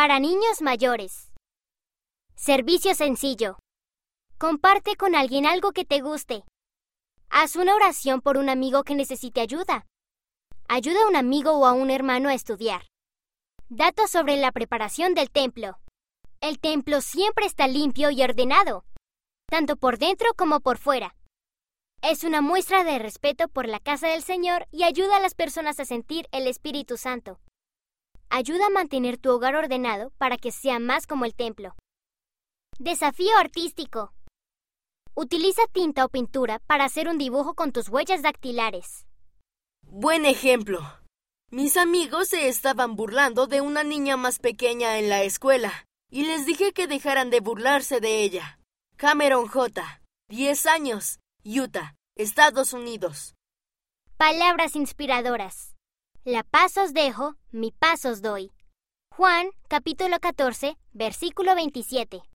Para niños mayores. Servicio sencillo. Comparte con alguien algo que te guste. Haz una oración por un amigo que necesite ayuda. Ayuda a un amigo o a un hermano a estudiar. Datos sobre la preparación del templo. El templo siempre está limpio y ordenado, tanto por dentro como por fuera. Es una muestra de respeto por la casa del Señor y ayuda a las personas a sentir el Espíritu Santo. Ayuda a mantener tu hogar ordenado para que sea más como el templo. Desafío artístico. Utiliza tinta o pintura para hacer un dibujo con tus huellas dactilares. Buen ejemplo. Mis amigos se estaban burlando de una niña más pequeña en la escuela y les dije que dejaran de burlarse de ella. Cameron J. 10 años, Utah, Estados Unidos. Palabras inspiradoras. La paz os dejo, mi paz os doy. Juan, capítulo 14, versículo 27.